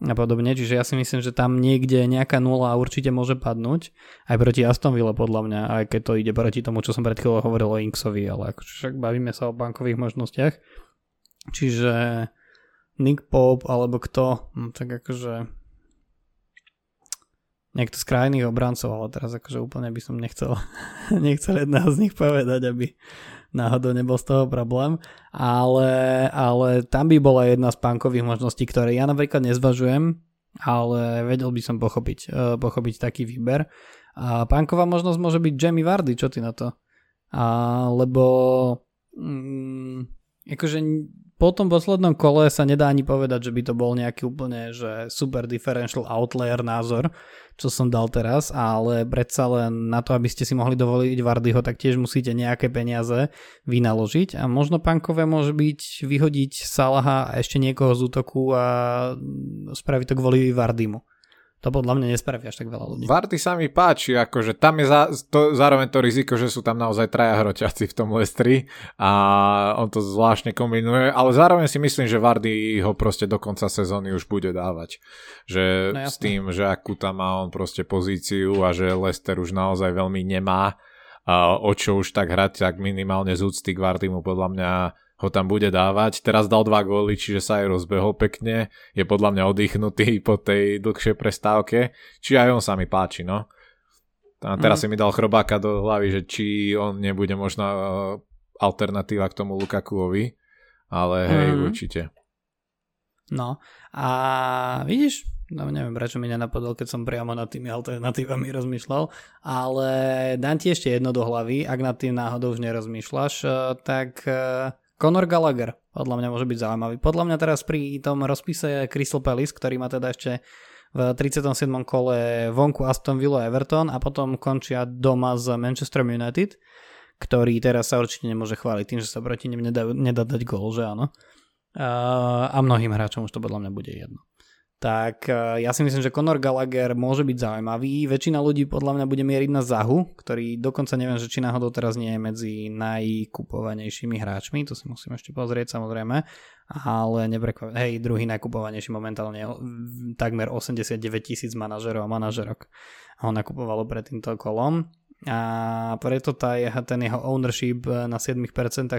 a podobne, čiže ja si myslím, že tam niekde nejaká nula určite môže padnúť. Aj proti Aston Villa podľa mňa, aj keď to ide proti tomu, čo som pred chvíľou hovoril o Inksovi, ale akože však bavíme sa o bankových možnostiach. Čiže Nick Pope alebo kto, no tak akože niekto z krajných obrancov, ale teraz akože úplne by som nechcel, nechcel jedna z nich povedať, aby náhodou nebol z toho problém, ale, ale tam by bola jedna z pánkových možností, ktoré ja napríklad nezvažujem, ale vedel by som pochopiť, uh, pochopiť taký výber. A pánková možnosť môže byť Jamie Vardy, čo ty na to? A, lebo mm, akože po tom poslednom kole sa nedá ani povedať, že by to bol nejaký úplne že super differential outlier názor, čo som dal teraz, ale predsa len na to, aby ste si mohli dovoliť Vardyho, tak tiež musíte nejaké peniaze vynaložiť a možno pankové môže byť vyhodiť Salaha a ešte niekoho z útoku a spraviť to kvôli Vardymu. To podľa mňa nespraví až tak veľa ľudí. Vardy sa mi páči, akože tam je za, to, zároveň to riziko, že sú tam naozaj traja hroťaci v tom Lestri a on to zvláštne kombinuje, ale zároveň si myslím, že Vardy ho proste do konca sezóny už bude dávať. Že no, s tým, že akú tam má on proste pozíciu a že Lester už naozaj veľmi nemá a o čo už tak hrať, tak minimálne z úcty k Vardymu podľa mňa ho tam bude dávať. Teraz dal dva góly, čiže sa aj rozbehol pekne. Je podľa mňa oddychnutý po tej dlhšej prestávke. Čiže aj on sa mi páči, no. A teraz mm. si mi dal chrobáka do hlavy, že či on nebude možno uh, alternatíva k tomu Lukakuovi. Ale hej, mm. určite. No a vidíš, no neviem, prečo mi nenapadol, keď som priamo nad tými alternatívami rozmýšľal, ale dám ti ešte jedno do hlavy, ak nad tým náhodou už nerozmýšľaš, uh, tak uh, Conor Gallagher, podľa mňa môže byť zaujímavý. Podľa mňa teraz pri tom rozpise Crystal Palace, ktorý má teda ešte v 37. kole vonku Aston Villa Everton a potom končia doma z Manchester United, ktorý teraz sa určite nemôže chváliť tým, že sa proti nim nedá, nedá dať gól, že áno. A mnohým hráčom už to podľa mňa bude jedno tak e, ja si myslím, že Conor Gallagher môže byť zaujímavý. Väčšina ľudí podľa mňa bude mieriť na Zahu, ktorý dokonca neviem, že či náhodou teraz nie je medzi najkupovanejšími hráčmi, to si musím ešte pozrieť samozrejme, ale neprekvapím. Hej, druhý najkupovanejší momentálne takmer 89 tisíc manažerov a manažerok ho nakupovalo pred týmto kolom a preto tá, ten jeho ownership na 7%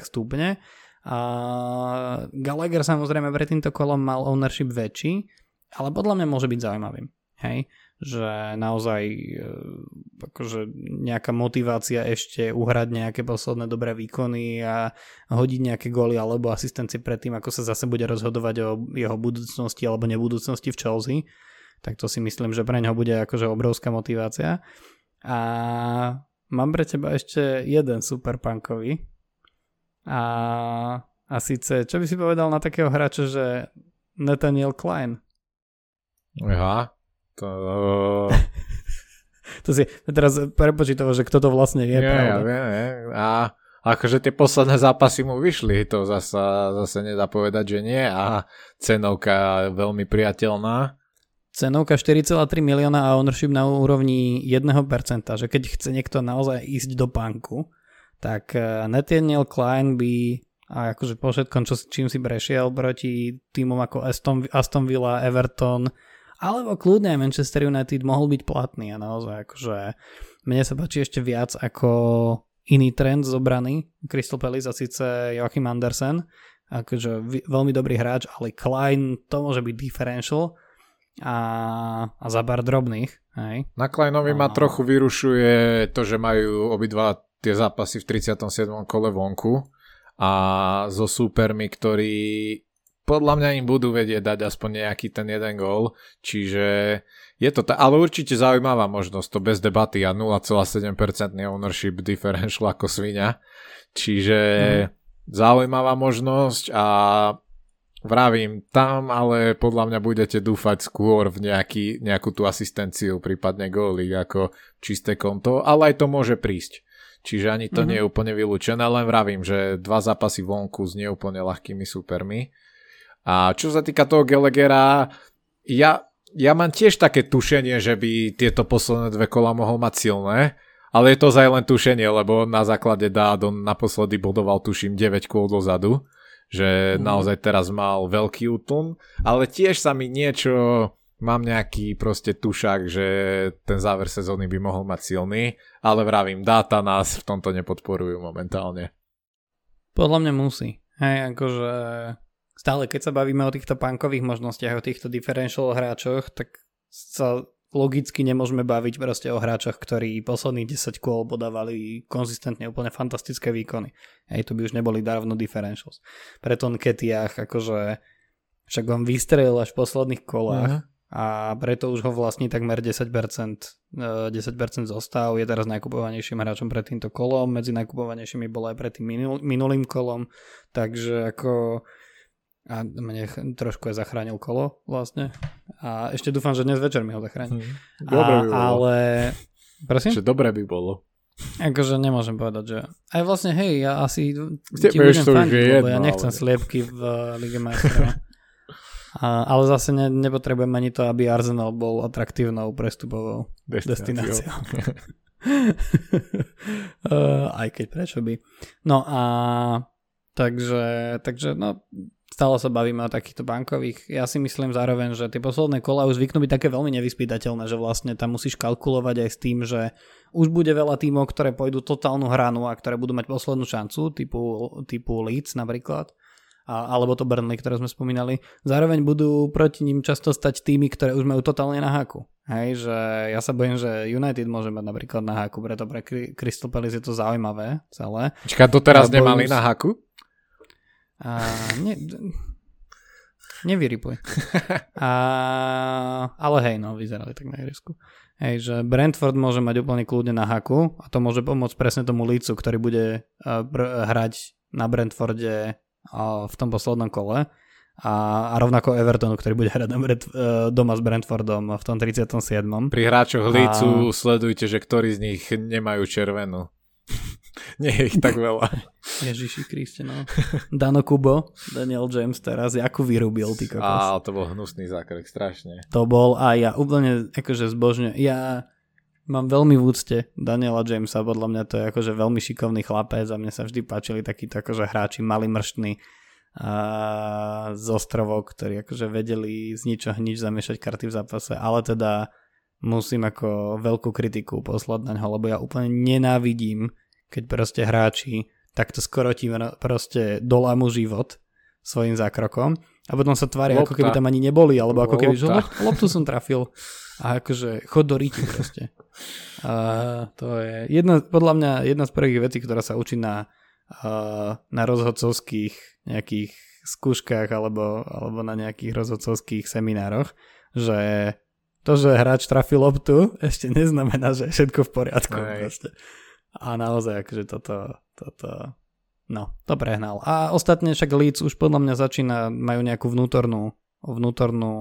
stúpne. A Gallagher samozrejme pred týmto kolom mal ownership väčší, ale podľa mňa môže byť zaujímavým. Hej? Že naozaj e, akože nejaká motivácia ešte uhrať nejaké posledné dobré výkony a hodiť nejaké góly alebo asistencie pred tým, ako sa zase bude rozhodovať o jeho budúcnosti alebo nebudúcnosti v Chelsea. Tak to si myslím, že pre neho bude akože obrovská motivácia. A mám pre teba ešte jeden super punkový. A, a síce, čo by si povedal na takého hráča, že Nathaniel Klein? Aha, to... to si teraz prepočítava, že kto to vlastne je. Ja, ja viem, a akože tie posledné zápasy mu vyšli, to zase, zase nedá povedať, že nie a cenovka veľmi priateľná. Cenovka 4,3 milióna a ownership na úrovni 1%, že keď chce niekto naozaj ísť do banku, tak eh, Nathaniel Klein by a akože po všetkom, čo, čím si prešiel proti týmom ako Aston, Aston Villa, Everton, alebo kľudne aj Manchester United mohol byť platný a naozaj akože mne sa páči ešte viac ako iný trend z obrany Crystal Palace a síce Joachim Andersen akože veľmi dobrý hráč, ale Klein to môže byť differential a, a za bar drobných. Hej. Na Kleinovi a... ma trochu vyrušuje to, že majú obidva tie zápasy v 37. kole vonku a so súpermi, ktorí podľa mňa im budú vedieť dať aspoň nejaký ten jeden gól, čiže je to tá, ale určite zaujímavá možnosť, to bez debaty a 0,7% ownership differential ako svinia, čiže mm. zaujímavá možnosť a Vravím, tam ale podľa mňa budete dúfať skôr v nejaký, nejakú tú asistenciu, prípadne góly ako čisté konto, ale aj to môže prísť. Čiže ani to mm-hmm. nie je úplne vylúčené, len vravím, že dva zápasy vonku s neúplne ľahkými supermi. A čo sa týka toho Gelegera, ja, ja mám tiež také tušenie, že by tieto posledné dve kola mohol mať silné, ale je to zaj len tušenie, lebo na základe Dádon naposledy bodoval tuším 9 kôl dozadu že mm. naozaj teraz mal veľký útlm, ale tiež sa mi niečo, mám nejaký proste tušak, že ten záver sezóny by mohol mať silný, ale vravím, dáta nás v tomto nepodporujú momentálne. Podľa mňa musí. Hej, akože stále keď sa bavíme o týchto punkových možnostiach, o týchto differential hráčoch, tak sa logicky nemôžeme baviť proste o hráčoch, ktorí posledných 10 kôl podávali konzistentne úplne fantastické výkony. Hej, to by už neboli dávno differentials. Pre Ton Ketiach, akože však on vystrelil až v posledných kolách uh-huh. a preto už ho vlastní takmer 10%, 10% zostav, je teraz najkupovanejším hráčom pred týmto kolom, medzi najkupovanejšími bol aj pred tým minul, minulým kolom, takže ako a mne trošku aj zachránil kolo vlastne. A ešte dúfam, že dnes večer mi ho zachráni. Hmm. Dobre by bolo. Ale... Prosím? Že dobre by bolo. Akože nemôžem povedať, že... Aj vlastne, hej, ja asi ti budem fandiť, lebo ja nechcem ale... sliepky v Lige majstrov. A, ale zase ne, nepotrebujem ani to, aby Arsenal bol atraktívnou prestupovou destináciou. uh, aj keď prečo by. No a takže, takže no, stále sa bavíme o takýchto bankových. Ja si myslím zároveň, že tie posledné kola už zvyknú byť také veľmi nevyspytateľné, že vlastne tam musíš kalkulovať aj s tým, že už bude veľa tímov, ktoré pôjdu totálnu hranu a ktoré budú mať poslednú šancu, typu, typu Leeds napríklad, a, alebo to Burnley, ktoré sme spomínali. Zároveň budú proti ním často stať týmy, ktoré už majú totálne na háku. Hej, že ja sa bojím, že United môže mať napríklad na háku, preto pre Crystal Palace je to zaujímavé celé. Čaká, doteraz nemali na háku? A ne, nevyripuj. A, ale hej, no, vyzerali tak na ihrisku. Hej, že Brentford môže mať úplne kľudne na haku a to môže pomôcť presne tomu lícu, ktorý bude br- hrať na Brentforde uh, v tom poslednom kole a, a rovnako Evertonu, ktorý bude hrať uh, doma s Brentfordom v tom 37. Pri hráčoch lícu a... sledujte, že ktorí z nich nemajú červenú. Nie je ich tak veľa. Ježiši Kriste, no. Dano Kubo, Daniel James teraz, ako vyrubil, ty kokos. Á, to bol hnusný zákrok, strašne. To bol a ja úplne akože zbožne, ja mám veľmi v úcte Daniela Jamesa, podľa mňa to je akože veľmi šikovný chlapec a mne sa vždy páčili takíto akože hráči, mali mrštní a z ostrovov, ktorí akože vedeli z ničoho nič zamiešať karty v zápase, ale teda musím ako veľkú kritiku poslať na ňo, lebo ja úplne nenávidím keď proste hráči takto skoro ti proste dolámu život svojim zákrokom a potom sa tvária, ako keby tam ani neboli, alebo ako keby, že loptu som trafil a akože chod do ríti proste. A to je jedna, podľa mňa jedna z prvých vecí, ktorá sa učí na, na rozhodcovských nejakých skúškach alebo, alebo na nejakých rozhodcovských seminároch, že to, že hráč trafil loptu, ešte neznamená, že je všetko v poriadku. Proste. A naozaj, akože toto, toto, no, to prehnal. A ostatne však Leeds už podľa mňa začína, majú nejakú vnútornú, vnútornú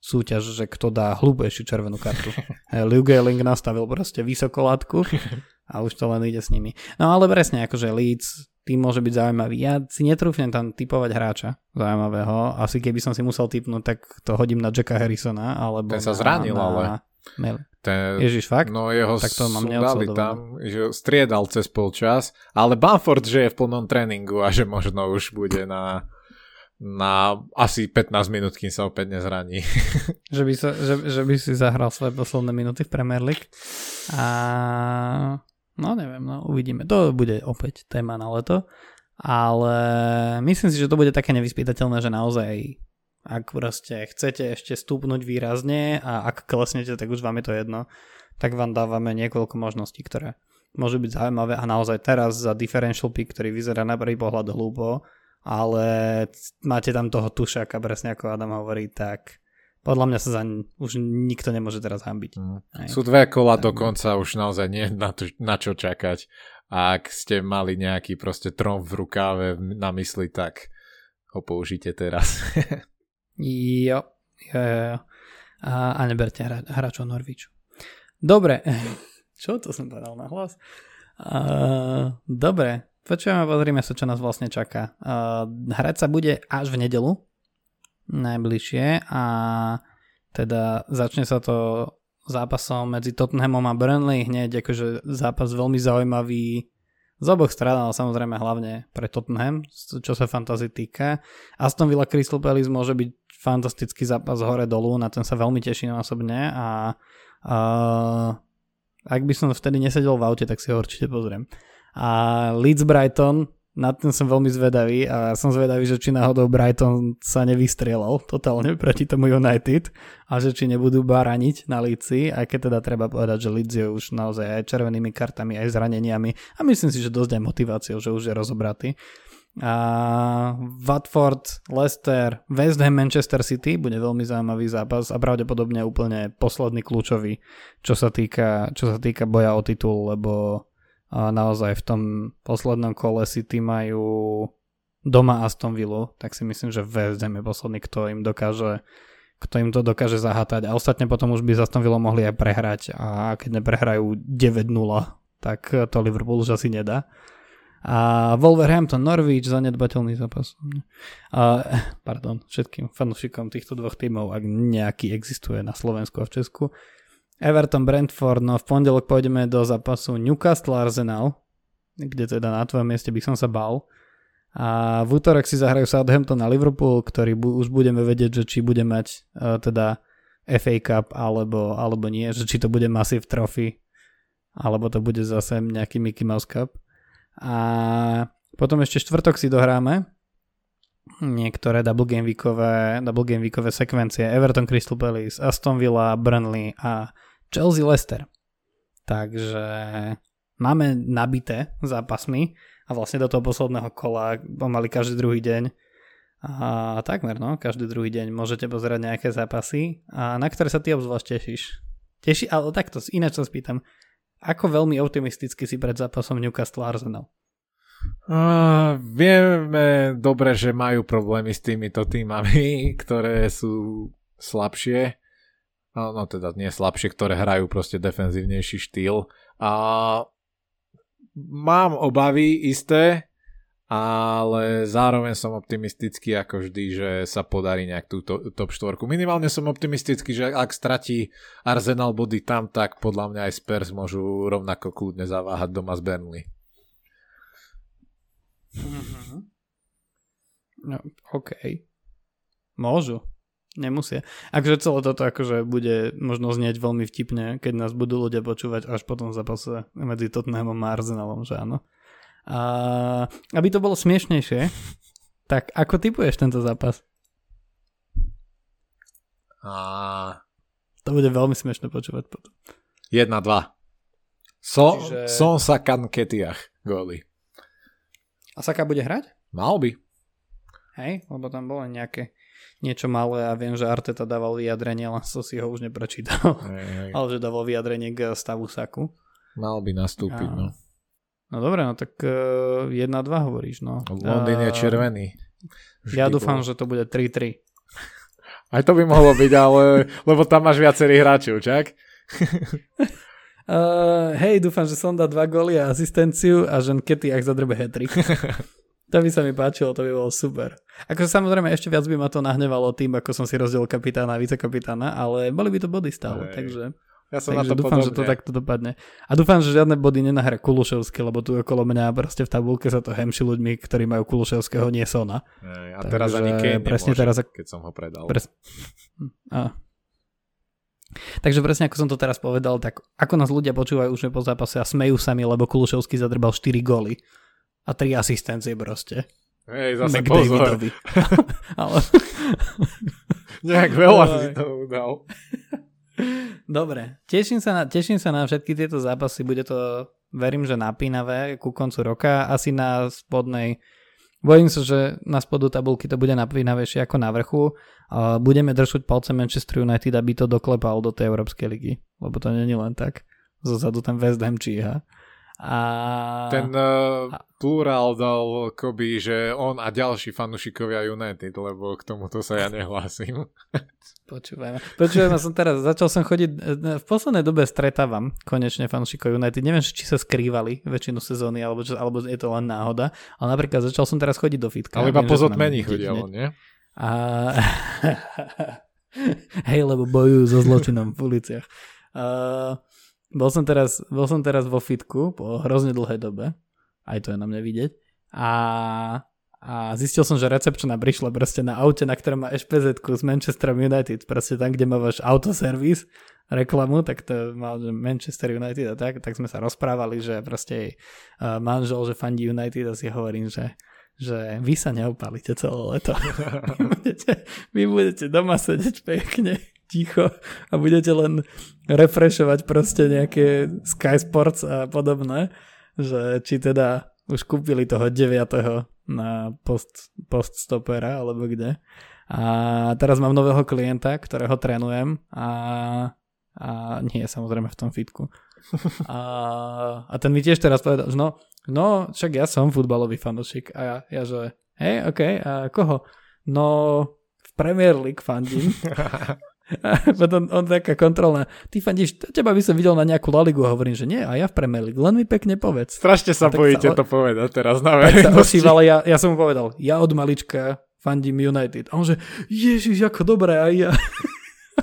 súťaž, že kto dá hlúbejšiu červenú kartu. Liu Gehling nastavil proste vysokolátku a už to len ide s nimi. No ale presne, akože Leeds, tým môže byť zaujímavý. Ja si netrúfnem tam typovať hráča zaujímavého. Asi keby som si musel typnúť, tak to hodím na Jacka Harrisona. Alebo Ten sa zranil, na, ale... Ten, Ježiš, fakt? No jeho tak to mám dali tam, že striedal cez polčas, ale Bamford, že je v plnom tréningu a že možno už bude na, na asi 15 minút, kým sa opäť nezraní. že, by sa, že, že by si zahral svoje posledné minúty v Premier League. A no neviem, no uvidíme. To bude opäť téma na leto. Ale myslím si, že to bude také nevyspytateľné, že naozaj ak proste chcete ešte stúpnuť výrazne a ak klesnete, tak už vám je to jedno, tak vám dávame niekoľko možností, ktoré môžu byť zaujímavé a naozaj teraz za differential pick, ktorý vyzerá na prvý pohľad hlúpo, ale máte tam toho tušaka, presne ako Adam hovorí, tak podľa mňa sa za už nikto nemôže teraz hambiť. Mm. Sú dve kola tak. dokonca, už naozaj nie na, to, na čo čakať. A ak ste mali nejaký proste trom v rukáve na mysli, tak ho použite teraz. jo, jo, jo. A, a neberte hra, hráčov Norviču. Dobre, čo to som povedal na hlas? Uh, dobre, počujeme, pozrime sa, čo nás vlastne čaká. Uh, hrať sa bude až v nedelu, najbližšie a teda začne sa to zápasom medzi Tottenhamom a Burnley hneď akože zápas veľmi zaujímavý z oboch strán, ale samozrejme hlavne pre Tottenham, čo sa fantasy týka. Aston Villa Crystal Palace môže byť fantastický zápas hore dolu, na ten sa veľmi teším osobne a, a ak by som vtedy nesedel v aute, tak si ho určite pozriem. A Leeds Brighton, na ten som veľmi zvedavý a som zvedavý, že či náhodou Brighton sa nevystrielal totálne proti tomu United a že či nebudú baraniť na Líci, aj keď teda treba povedať, že Leeds je už naozaj aj červenými kartami, aj zraneniami a myslím si, že dosť aj motiváciou, že už je rozobratý. A Watford, Leicester, West Ham, Manchester City bude veľmi zaujímavý zápas a pravdepodobne úplne posledný kľúčový, čo sa týka, čo sa týka boja o titul, lebo a naozaj v tom poslednom kole City majú doma Aston Villa, tak si myslím, že West Ham je posledný, kto im dokáže kto im to dokáže zahatať a ostatne potom už by z Aston Villa mohli aj prehrať a keď neprehrajú 9-0, tak to Liverpool už asi nedá. A Wolverhampton, Norwich, zanedbateľný zápas. A, pardon, všetkým fanúšikom týchto dvoch tímov, ak nejaký existuje na Slovensku a v Česku. Everton, Brentford, no v pondelok pôjdeme do zápasu Newcastle Arsenal, kde teda na tvojom mieste by som sa bal. A v útorok si zahrajú Southampton a Liverpool, ktorý bu- už budeme vedieť, že či bude mať uh, teda FA Cup alebo, alebo nie, že či to bude Massive Trophy alebo to bude zase nejaký Mickey Mouse Cup. A potom ešte štvrtok si dohráme niektoré double game weekové, double game weekové sekvencie Everton Crystal Palace, Aston Villa, Burnley a Chelsea Leicester. Takže máme nabité zápasmi a vlastne do toho posledného kola pomaly každý druhý deň a takmer no, každý druhý deň môžete pozerať nejaké zápasy a na ktoré sa ty obzvlášť tešíš. Teší, ale takto, ináč sa spýtam, ako veľmi optimisticky si pred zápasom Newcastle Arsenal? Uh, vieme dobre, že majú problémy s týmito týmami, ktoré sú slabšie. No, no teda nie slabšie, ktoré hrajú proste defenzívnejší štýl. A mám obavy isté, ale zároveň som optimistický ako vždy, že sa podarí nejak tú top 4. Minimálne som optimistický, že ak stratí Arsenal body tam, tak podľa mňa aj Spurs môžu rovnako kľudne zaváhať doma z Burnley. Mm-hmm. No, OK. Môžu. Nemusia. Akže celé toto akože bude možno znieť veľmi vtipne, keď nás budú ľudia počúvať až potom zápase medzi Tottenhamom a Arsenalom, že áno. A aby to bolo smiešnejšie, tak ako typuješ tento zápas? A... To bude veľmi smiešne počúvať potom. 1-2. So, Čiže... Som sa kanketiach góly. A Saka bude hrať? Mal by. Hej, lebo tam bolo nejaké niečo malé a viem, že Arteta dával vyjadrenie, len som si ho už neprečítal. Hej, hej. Ale že dával vyjadrenie k stavu Saku. Mal by nastúpiť, a... no. No dobre, no tak uh, e, 1-2 hovoríš, no. Londýn je červený. Vždy ja dúfam, bol. že to bude 3-3. Aj to by mohlo byť, ale lebo tam máš viacerých hráčov, čak? uh, hej, dúfam, že som dá 2 góly a asistenciu a že Kety ak zadrbe hetrik. to by sa mi páčilo, to by bolo super. Ako samozrejme ešte viac by ma to nahnevalo tým, ako som si rozdiel kapitána a vicekapitána, ale boli by to body stále, hej. takže... Ja som Takže na to dúfam, podobne. že to takto dopadne. A dúfam, že žiadne body nenahra Kuluševský, lebo tu okolo mňa proste v tabulke sa to hemši ľuďmi, ktorí majú Kuluševského, nie Sona. Ej, a Takže teraz ani Kane presne nemôže, teraz, keď som ho predal. Pres... A. Takže presne ako som to teraz povedal, tak ako nás ľudia počúvajú už po zápase a smejú sa mi, lebo Kuluševský zadrbal 4 góly a 3 asistencie proste. Hej, zase pozor. Ale... Nejak veľa si to udal. Dobre, teším sa, na, teším sa na všetky tieto zápasy, bude to, verím, že napínavé ku koncu roka, asi na spodnej, bojím sa, že na spodu tabulky to bude napínavejšie ako na vrchu, budeme držať palce Manchester United, aby to doklepal do tej Európskej ligy, lebo to není len tak, zozadu ten West Ham číha. A... Ten uh, plurál dal Koby, že on a ďalší fanúšikovia United, lebo k tomuto sa ja nehlásim. Počúvajme. Počúvajme, som teraz, začal som chodiť, v poslednej dobe stretávam konečne fanúšikov United. Neviem, či sa skrývali väčšinu sezóny, alebo, čo, alebo je to len náhoda, ale napríklad začal som teraz chodiť do fitka. Ale iba pozotmení chodia, nie? A... Hej, lebo bojujú so zločinom v uliciach. Uh, bol, som teraz, bol som teraz vo fitku po hrozne dlhej dobe. Aj to je na mne vidieť. A, a zistil som, že recepčná prišla proste na aute, na ktorom má špz z Manchester United. Proste tam, kde máš autoservis, reklamu, tak to mal Manchester United a tak, tak sme sa rozprávali, že proste uh, manžel, že fandí United a si hovorím, že že vy sa neopálite celé leto. vy, budete, vy budete doma sedieť pekne, ticho a budete len refreshovať proste nejaké Sky Sports a podobné, že či teda už kúpili toho 9. na post, post stopera alebo kde. A teraz mám nového klienta, ktorého trénujem a, a nie samozrejme v tom fitku. A, a ten mi tiež teraz povedal, že no, no, však ja som futbalový fanúšik. A ja, ja že, hej, OK, a koho? No, v Premier League fandím. A potom on taká kontrolná. Ty fandíš, teba by som videl na nejakú Laligu a hovorím, že nie, a ja v Premier League, len mi pekne povedz. Strašne sa bojíte sa, to povedať teraz na verejnosti. sa ja, ja som mu povedal, ja od malička fandím United. A on že, ježiš, ako dobré, aj ja.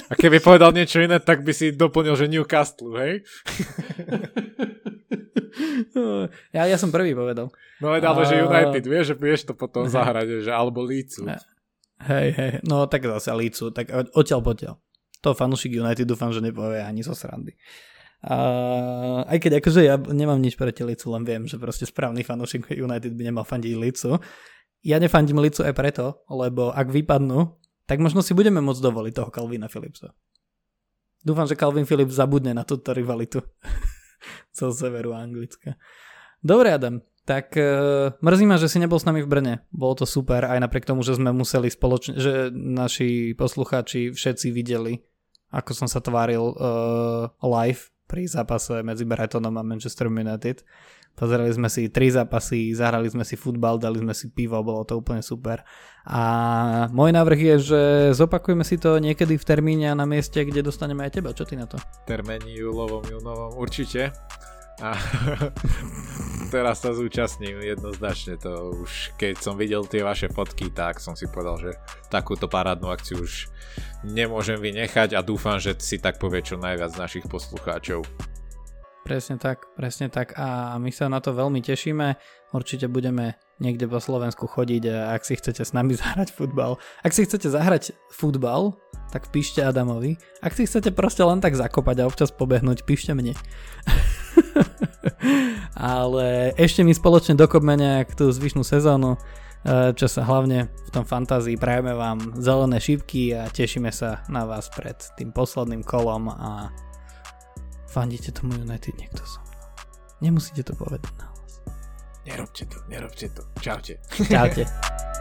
A keby povedal niečo iné, tak by si doplnil, že Newcastle, hej? ja, ja som prvý povedal. No ale ale že United, vieš, že vieš to potom zahrať, že alebo Lícu. Hej, hej, no tak zase Lícu, tak odtiaľ potiaľ. To fanúšik United dúfam, že nepovie ani zo srandy. Uh, aj keď akože ja nemám nič proti Licu, len viem, že proste správny fanúšik United by nemal fandiť Licu. Ja nefandím Licu aj preto, lebo ak vypadnú, tak možno si budeme môcť dovoliť toho Calvina Philipsa. Dúfam, že Calvin Phillips zabudne na túto rivalitu zo severu Anglicka. Dobre, Adam, tak uh, mrzí ma, že si nebol s nami v Brne. Bolo to super, aj napriek tomu, že sme museli spoločne, že naši poslucháči všetci videli, ako som sa tváril uh, live pri zápase medzi Brightonom a Manchester United. Pozerali sme si tri zápasy, zahrali sme si futbal, dali sme si pivo, bolo to úplne super. A môj návrh je, že zopakujeme si to niekedy v termíne a na mieste, kde dostaneme aj teba. Čo ty na to? Termíni júlovom, júnovom, určite. A teraz sa zúčastním jednoznačne to už keď som videl tie vaše fotky, tak som si povedal, že takúto parádnu akciu už nemôžem vynechať a dúfam, že si tak povie čo najviac našich poslucháčov. Presne tak, presne tak a my sa na to veľmi tešíme. Určite budeme niekde po Slovensku chodiť a ak si chcete s nami zahrať futbal. Ak si chcete zahrať futbal, tak píšte Adamovi. Ak si chcete proste len tak zakopať a občas pobehnúť, píšte mne. Ale ešte my spoločne dokopme nejak tú zvyšnú sezónu, eh, čo sa hlavne v tom fantázii prajeme vám zelené šípky a tešíme sa na vás pred tým posledným kolom a Fandíte tomu United niekto so mnou. Nemusíte to povedať na hlas. Nerobte to, nerobte to. Čaute. Čaute.